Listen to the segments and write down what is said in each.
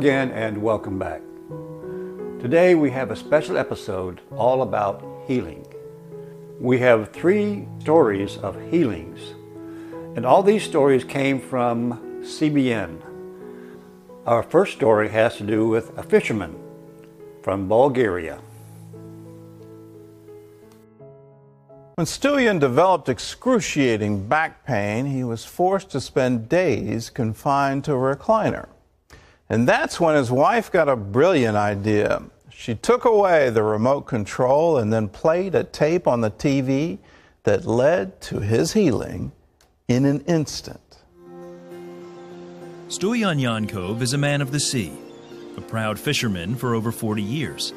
Again and welcome back. Today we have a special episode all about healing. We have three stories of healings, and all these stories came from CBN. Our first story has to do with a fisherman from Bulgaria. When Stoyan developed excruciating back pain, he was forced to spend days confined to a recliner. And that's when his wife got a brilliant idea. She took away the remote control and then played a tape on the TV that led to his healing in an instant. Stoyan Yankov is a man of the sea, a proud fisherman for over 40 years.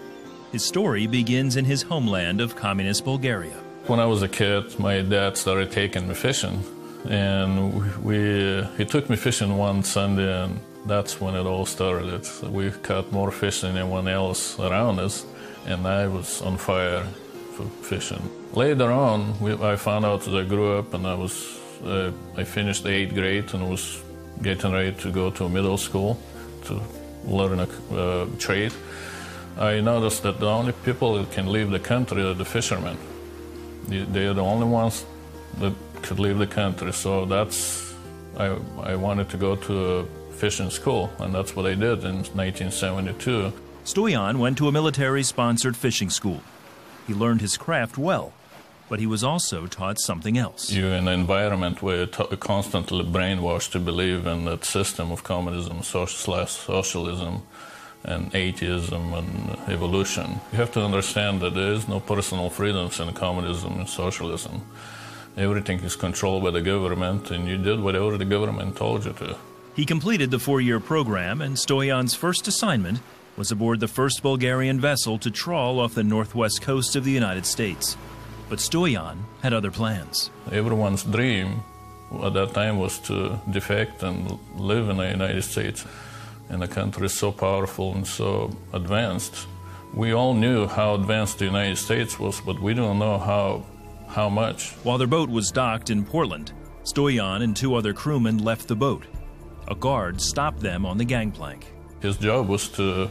His story begins in his homeland of communist Bulgaria. When I was a kid, my dad started taking me fishing, and we he took me fishing one Sunday, and that's when it all started. We caught more fish than anyone else around us, and I was on fire for fishing. Later on, we, I found out that I grew up, and I was uh, I finished eighth grade and was getting ready to go to middle school to learn a uh, trade. I noticed that the only people that can leave the country are the fishermen. They are the only ones that could leave the country. So that's I, I wanted to go to a fishing school, and that's what I did in 1972. Stoyan went to a military sponsored fishing school. He learned his craft well, but he was also taught something else. You're in an environment where you're t- constantly brainwashed to believe in that system of communism slash socialism and atheism and evolution. You have to understand that there is no personal freedoms in communism and socialism. Everything is controlled by the government, and you did whatever the government told you to. He completed the four year program, and Stoyan's first assignment was aboard the first Bulgarian vessel to trawl off the northwest coast of the United States. But Stoyan had other plans. Everyone's dream at that time was to defect and live in the United States. in a country so powerful and so advanced. We all knew how advanced the United States was, but we don't know how, how much. While their boat was docked in Portland, Stoyan and two other crewmen left the boat. A guard stopped them on the gangplank. His job was to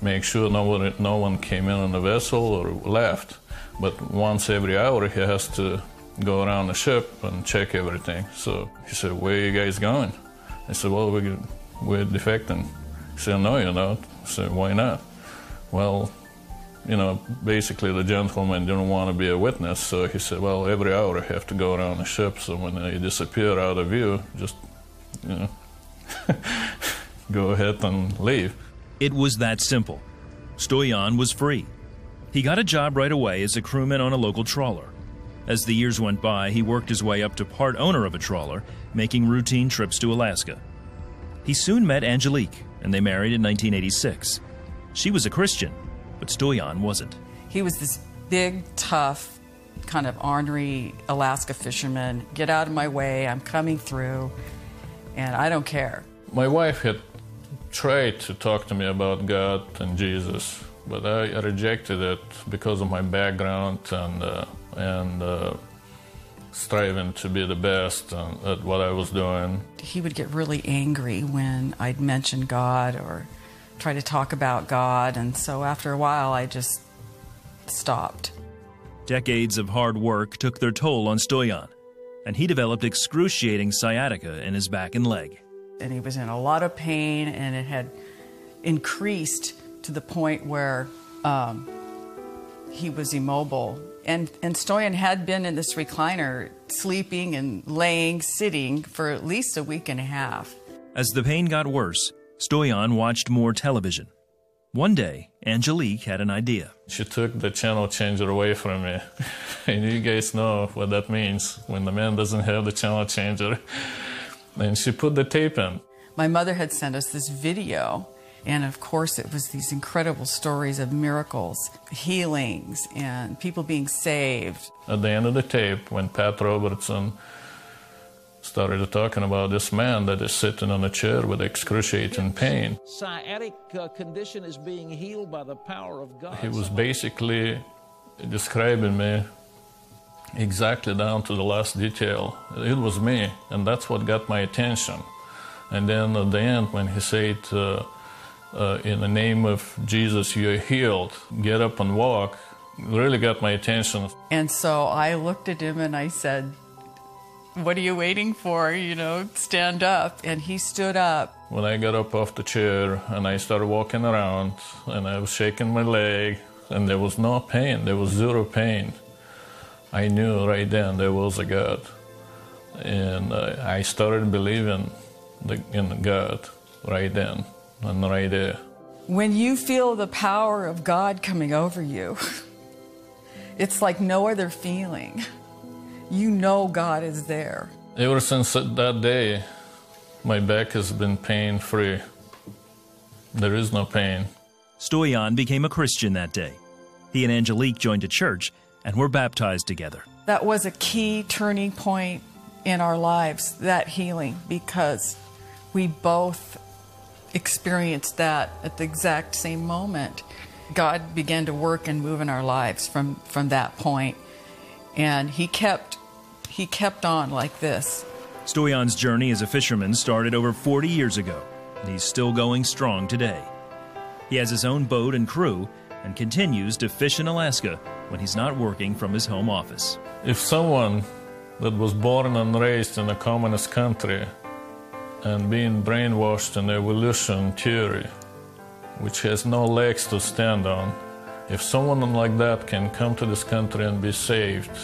make sure no one, no one came in on the vessel or left. But once every hour, he has to go around the ship and check everything. So he said, Where are you guys going? I said, Well, we're, we're defecting. He said, No, you're not. I said, Why not? Well, you know, basically the gentleman didn't want to be a witness, so he said, Well, every hour I have to go around the ship, so when they disappear out of view, just, you know, go ahead and leave. It was that simple. Stoyan was free. He got a job right away as a crewman on a local trawler. As the years went by, he worked his way up to part owner of a trawler, making routine trips to Alaska. He soon met Angelique, and they married in 1986. She was a Christian, but Stoyan wasn't. He was this big, tough, kind of ornery Alaska fisherman. Get out of my way, I'm coming through, and I don't care. My wife had tried to talk to me about God and Jesus, but I rejected it because of my background and uh, and uh, striving to be the best at what I was doing. He would get really angry when I'd mention God or try to talk about God, and so after a while, I just stopped. Decades of hard work took their toll on Stoyan, and he developed excruciating sciatica in his back and leg. And he was in a lot of pain, and it had increased to the point where um, he was immobile And, and Stoyan had been in this recliner, sleeping and laying, sitting for at least a week and a half. As the pain got worse, Stoyan watched more television. One day, Angelique had an idea. She took the channel changer away from me. and you guys know what that means when the man doesn't have the channel changer. And she put the tape in. My mother had sent us this video, and of course, it was these incredible stories of miracles, healings, and people being saved. At the end of the tape, when Pat Robertson started talking about this man that is sitting on a chair with excruciating pain. Sciatic uh, condition is being healed by the power of God. He was basically describing me exactly down to the last detail. It was me, and that's what got my attention. And then at the end, when he said, uh, uh, In the name of Jesus, you're healed, get up and walk, really got my attention. And so I looked at him and I said, what are you waiting for? You know, stand up. And he stood up. When I got up off the chair and I started walking around and I was shaking my leg and there was no pain, there was zero pain. I knew right then there was a God. And uh, I started believing in God right then and right there. When you feel the power of God coming over you, it's like no other feeling you know God is there. Ever since that day, my back has been pain free. There is no pain. Stoyan became a Christian that day. He and Angelique joined a church and were baptized together. That was a key turning point in our lives, that healing, because we both experienced that at the exact same moment. God began to work and move in our lives from, from that point. And he kept he kept on like this. Stoyan's journey as a fisherman started over 40 years ago, and he's still going strong today. He has his own boat and crew and continues to fish in Alaska when he's not working from his home office. If someone that was born and raised in a communist country and being brainwashed in evolution theory, which has no legs to stand on, if someone like that can come to this country and be saved,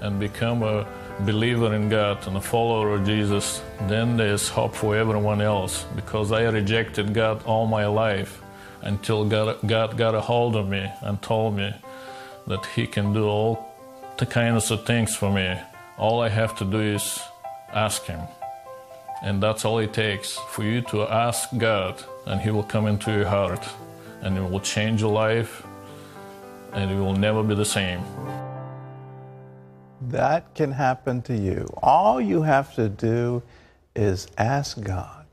and become a believer in God and a follower of Jesus, then there's hope for everyone else because I rejected God all my life until God, God got a hold of me and told me that He can do all the kinds of things for me. All I have to do is ask Him. And that's all it takes for you to ask God, and He will come into your heart and it will change your life and it will never be the same. That can happen to you. All you have to do is ask God,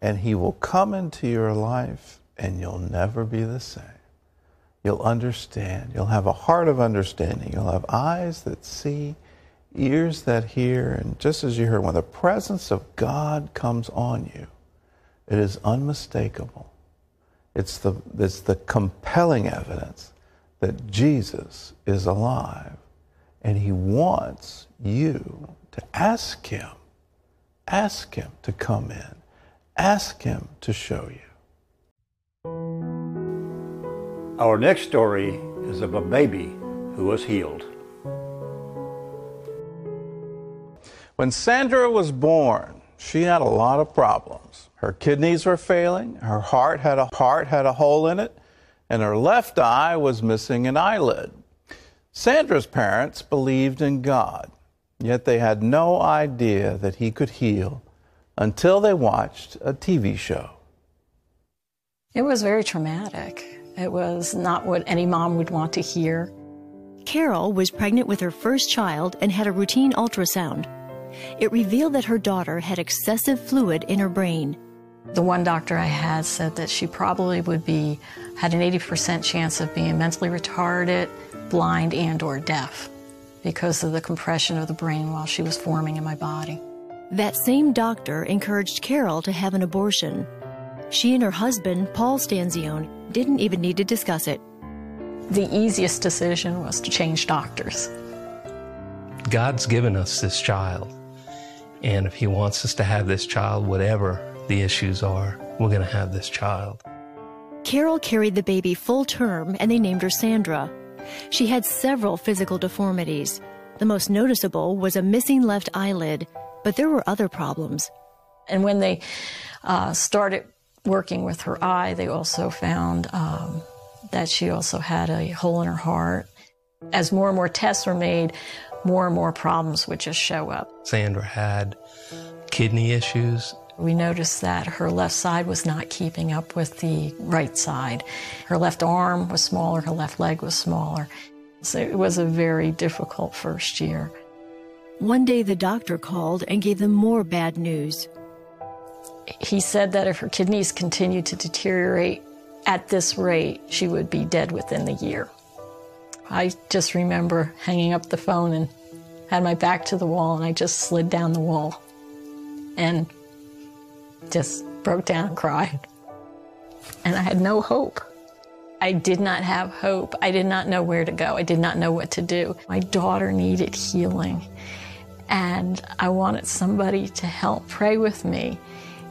and He will come into your life, and you'll never be the same. You'll understand. You'll have a heart of understanding. You'll have eyes that see, ears that hear, and just as you heard, when the presence of God comes on you, it is unmistakable. It's the, it's the compelling evidence that Jesus is alive and He wants you to ask Him, ask Him to come in, ask Him to show you. Our next story is of a baby who was healed. When Sandra was born, she had a lot of problems. Her kidneys were failing, her heart had a heart had a hole in it, and her left eye was missing an eyelid. Sandra's parents believed in God, yet they had no idea that He could heal until they watched a TV show. It was very traumatic. It was not what any mom would want to hear. Carol was pregnant with her first child and had a routine ultrasound. It revealed that her daughter had excessive fluid in her brain. The one doctor I had said that she probably would be had an 80% chance of being mentally retarded, blind and or deaf because of the compression of the brain while she was forming in my body. That same doctor encouraged Carol to have an abortion. She and her husband, Paul Stanzione, didn't even need to discuss it. The easiest decision was to change doctors. God's given us this child. And if He wants us to have this child, whatever the issues are, we're going to have this child. Carol carried the baby full term and they named her Sandra. She had several physical deformities. The most noticeable was a missing left eyelid, but there were other problems. And when they uh, started working with her eye, they also found um, that she also had a hole in her heart. As more and more tests were made, more and more problems would just show up. Sandra had kidney issues. We noticed that her left side was not keeping up with the right side. Her left arm was smaller, her left leg was smaller. So it was a very difficult first year. One day the doctor called and gave them more bad news. He said that if her kidneys continued to deteriorate at this rate, she would be dead within the year. I just remember hanging up the phone and had my back to the wall, and I just slid down the wall and just broke down and cried. And I had no hope. I did not have hope. I did not know where to go. I did not know what to do. My daughter needed healing, and I wanted somebody to help pray with me.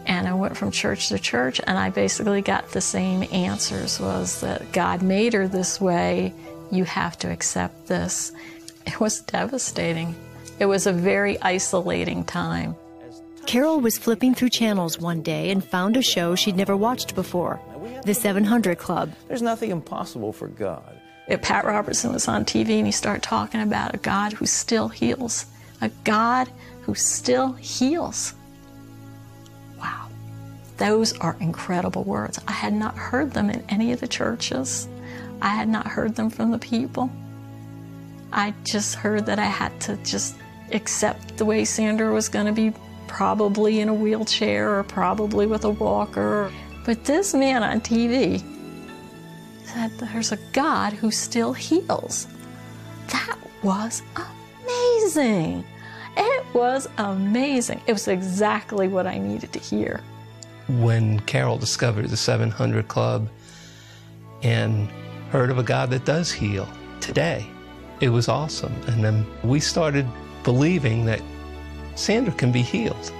And I went from church to church, and I basically got the same answers: was that God made her this way. You have to accept this. It was devastating. It was a very isolating time. Carol was flipping through channels one day and found a show she'd never watched before The 700 Club. There's nothing impossible for God. If Pat Robertson was on TV and he started talking about a God who still heals, a God who still heals. Wow. Those are incredible words. I had not heard them in any of the churches. I had not heard them from the people. I just heard that I had to just accept the way Sandra was going to be probably in a wheelchair or probably with a walker. But this man on TV said there's a God who still heals. That was amazing. It was amazing. It was exactly what I needed to hear. When Carol discovered the 700 Club and heard of a God that does heal today, it was awesome. And then we started believing that Sandra can be healed.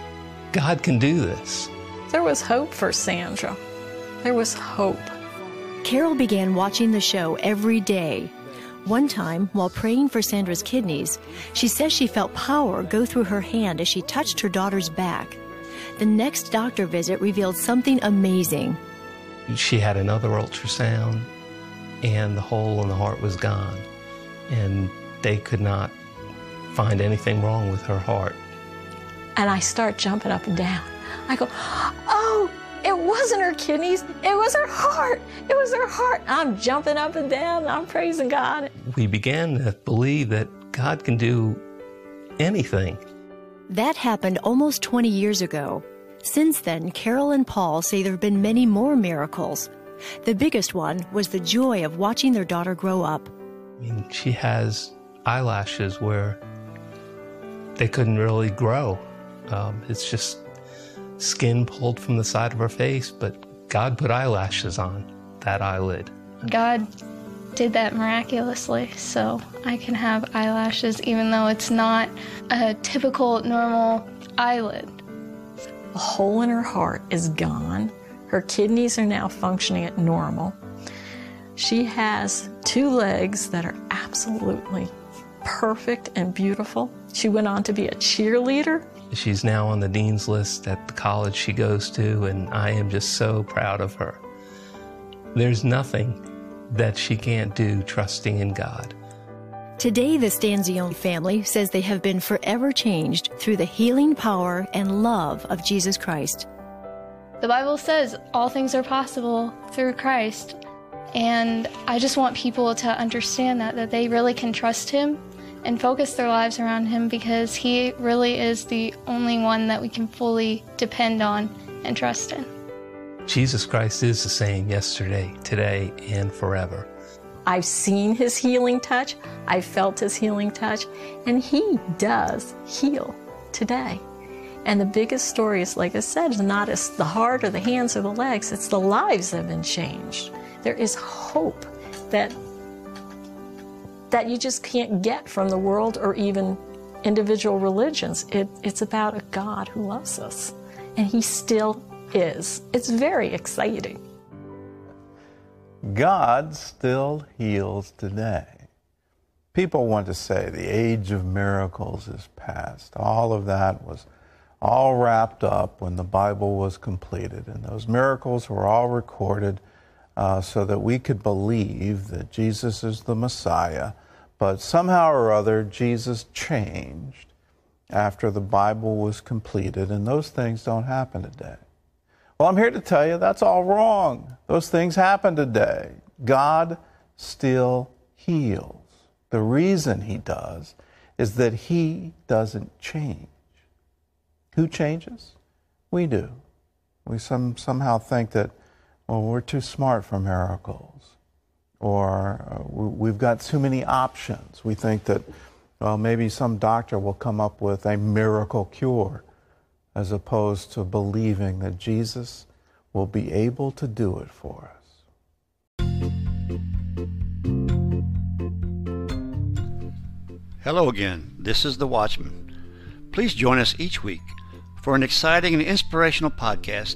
God can do this. There was hope for Sandra. There was hope. Carol began watching the show every day. One time, while praying for Sandra's kidneys, she says she felt power go through her hand as she touched her daughter's back. The next doctor visit revealed something amazing. She had another ultrasound, and the hole in the heart was gone. And they could not find anything wrong with her heart. And I start jumping up and down. I go, oh, it wasn't her kidneys, it was her heart. It was her heart. I'm jumping up and down, I'm praising God. We began to believe that God can do anything. That happened almost 20 years ago. Since then, Carol and Paul say there have been many more miracles. The biggest one was the joy of watching their daughter grow up. I mean, she has eyelashes where they couldn't really grow. Um, it's just skin pulled from the side of her face, but God put eyelashes on that eyelid. God did that miraculously, so I can have eyelashes even though it's not a typical normal eyelid. The hole in her heart is gone. Her kidneys are now functioning at normal. She has two legs that are absolutely perfect and beautiful. She went on to be a cheerleader. She's now on the dean's list at the college she goes to, and I am just so proud of her. There's nothing that she can't do trusting in God. Today, the Stanzione family says they have been forever changed through the healing power and love of Jesus Christ. The Bible says all things are possible through Christ. And I just want people to understand that, that they really can trust Him and focus their lives around Him because He really is the only one that we can fully depend on and trust in. Jesus Christ is the same yesterday, today, and forever. I've seen His healing touch, I've felt His healing touch, and He does heal today. And the biggest story is, like I said, is not as the heart or the hands or the legs, it's the lives that have been changed. There is hope that that you just can't get from the world or even individual religions. It, it's about a God who loves us, and He still is. It's very exciting. God still heals today. People want to say the age of miracles is past. All of that was all wrapped up when the Bible was completed, and those miracles were all recorded uh, so that we could believe that Jesus is the Messiah. But somehow or other, Jesus changed after the Bible was completed, and those things don't happen today. Well, I'm here to tell you that's all wrong. Those things happen today. God still heals. The reason he does is that he doesn't change. Who changes? We do. We some, somehow think that, well, we're too smart for miracles, or uh, we've got too many options. We think that, well, maybe some doctor will come up with a miracle cure, as opposed to believing that Jesus will be able to do it for us. Hello again. This is The Watchman. Please join us each week for an exciting and inspirational podcast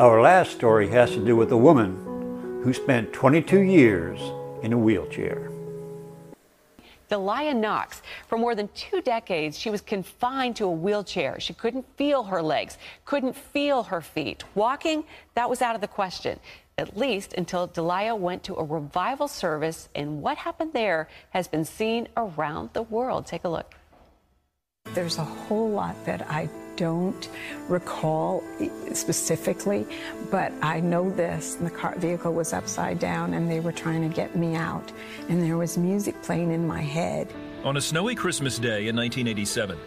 Our last story has to do with a woman who spent 22 years in a wheelchair. Delia Knox. For more than two decades, she was confined to a wheelchair. She couldn't feel her legs, couldn't feel her feet. Walking, that was out of the question, at least until Delia went to a revival service, and what happened there has been seen around the world. Take a look. There's a whole lot that I don't recall specifically, but I know this. The car vehicle was upside down and they were trying to get me out, and there was music playing in my head. On a snowy Christmas day in 1987,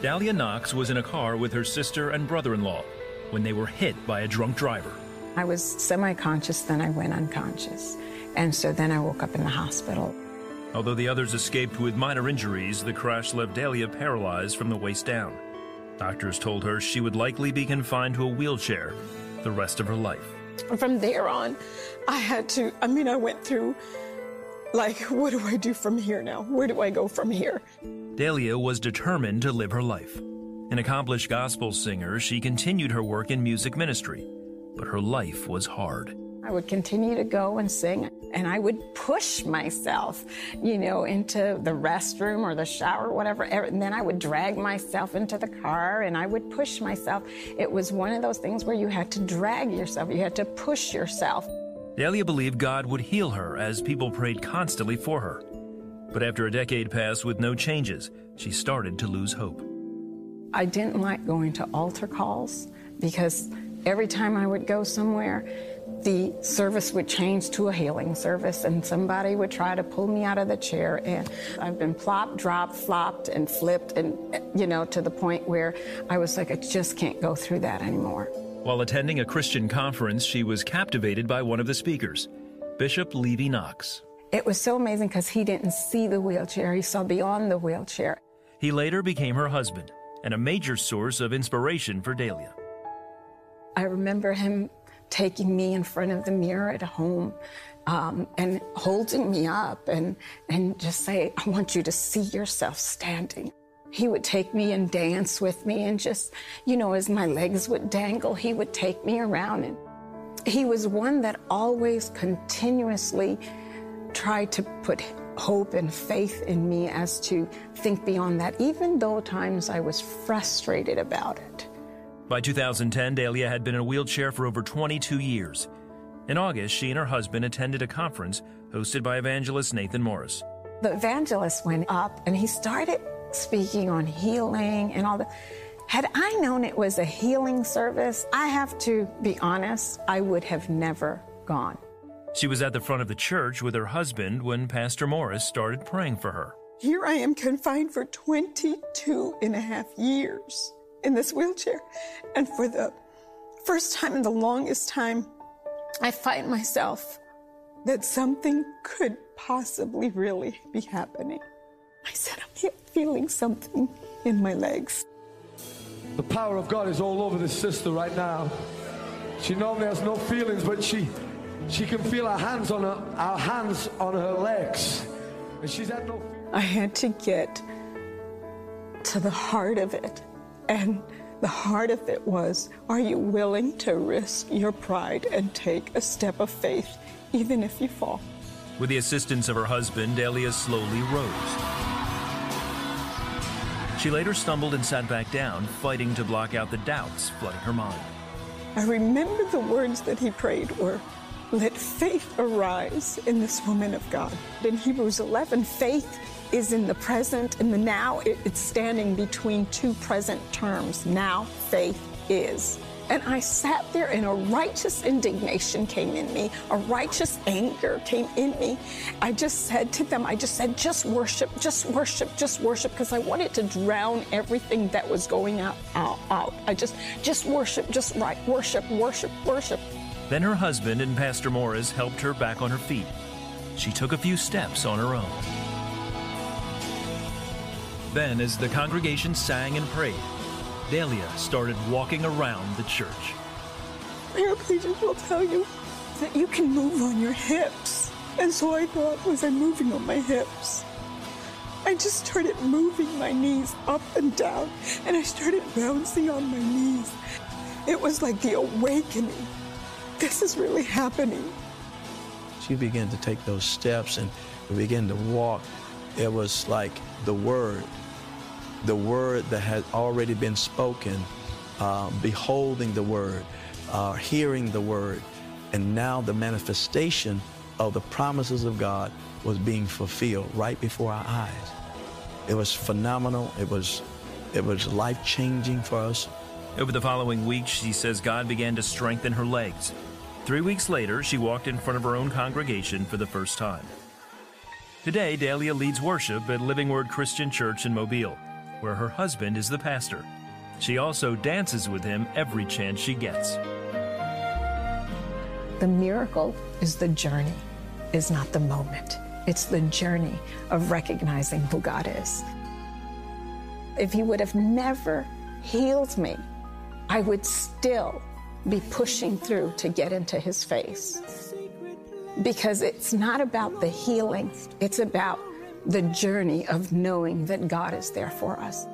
Delia Knox was in a car with her sister and brother in law when they were hit by a drunk driver. I was semi conscious, then I went unconscious. And so then I woke up in the hospital. Although the others escaped with minor injuries, the crash left Delia paralyzed from the waist down. Doctors told her she would likely be confined to a wheelchair the rest of her life. From there on, I had to, I mean, I went through, like, what do I do from here now? Where do I go from here? Delia was determined to live her life. An accomplished gospel singer, she continued her work in music ministry, but her life was hard. I would continue to go and sing, and I would push myself, you know, into the restroom or the shower, whatever. And then I would drag myself into the car and I would push myself. It was one of those things where you had to drag yourself, you had to push yourself. Delia believed God would heal her as people prayed constantly for her. But after a decade passed with no changes, she started to lose hope. I didn't like going to altar calls because every time I would go somewhere, the service would change to a healing service and somebody would try to pull me out of the chair and I've been plopped, dropped, flopped and flipped and you know to the point where I was like I just can't go through that anymore. While attending a Christian conference, she was captivated by one of the speakers, Bishop Levy Knox. It was so amazing because he didn't see the wheelchair, he saw beyond the wheelchair. He later became her husband and a major source of inspiration for Delia. I remember him taking me in front of the mirror at home um, and holding me up and, and just say, I want you to see yourself standing. He would take me and dance with me and just, you know, as my legs would dangle, he would take me around. And he was one that always continuously tried to put hope and faith in me as to think beyond that, even though times I was frustrated about it. By 2010, Delia had been in a wheelchair for over 22 years. In August, she and her husband attended a conference hosted by evangelist Nathan Morris. The evangelist went up and he started speaking on healing and all that. Had I known it was a healing service, I have to be honest, I would have never gone. She was at the front of the church with her husband when Pastor Morris started praying for her. Here I am confined for 22 and a half years in this wheelchair. And for the first time in the longest time, I find myself that something could possibly really be happening. I said, I'm feeling something in my legs. The power of God is all over this sister right now. She normally has no feelings, but she she can feel our hands on her our hands on her legs. And she's had no I had to get to the heart of it. And the heart of it was, are you willing to risk your pride and take a step of faith, even if you fall? With the assistance of her husband, Delia slowly rose. She later stumbled and sat back down, fighting to block out the doubts flooding her mind. I remember the words that he prayed were, let faith arise in this woman of God. In Hebrews 11, faith is in the present and the now. It's standing between two present terms. Now faith is. And I sat there and a righteous indignation came in me, a righteous anger came in me. I just said to them, I just said, just worship, just worship, just worship, because I wanted to drown everything that was going out, out, out. I just, just worship, just right, worship, worship, worship. Then her husband and Pastor Morris helped her back on her feet. She took a few steps on her own. Then, as the congregation sang and prayed, Delia started walking around the church. Paraplegics will tell you that you can move on your hips. And so I thought, was I moving on my hips? I just started moving my knees up and down, and I started bouncing on my knees. It was like the awakening. This is really happening. She began to take those steps and began to walk. It was like the word the word that had already been spoken, uh, beholding the word, uh, hearing the word, and now the manifestation of the promises of God was being fulfilled right before our eyes. It was phenomenal. It was, it was life changing for us. Over the following weeks, she says God began to strengthen her legs. Three weeks later, she walked in front of her own congregation for the first time. Today, Delia leads worship at Living Word Christian Church in Mobile where her husband is the pastor. She also dances with him every chance she gets. The miracle is the journey, is not the moment. It's the journey of recognizing who God is. If He would have never healed me, I would still be pushing through to get into His face. Because it's not about the healing, it's about the journey of knowing that God is there for us.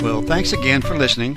Well, thanks again for listening.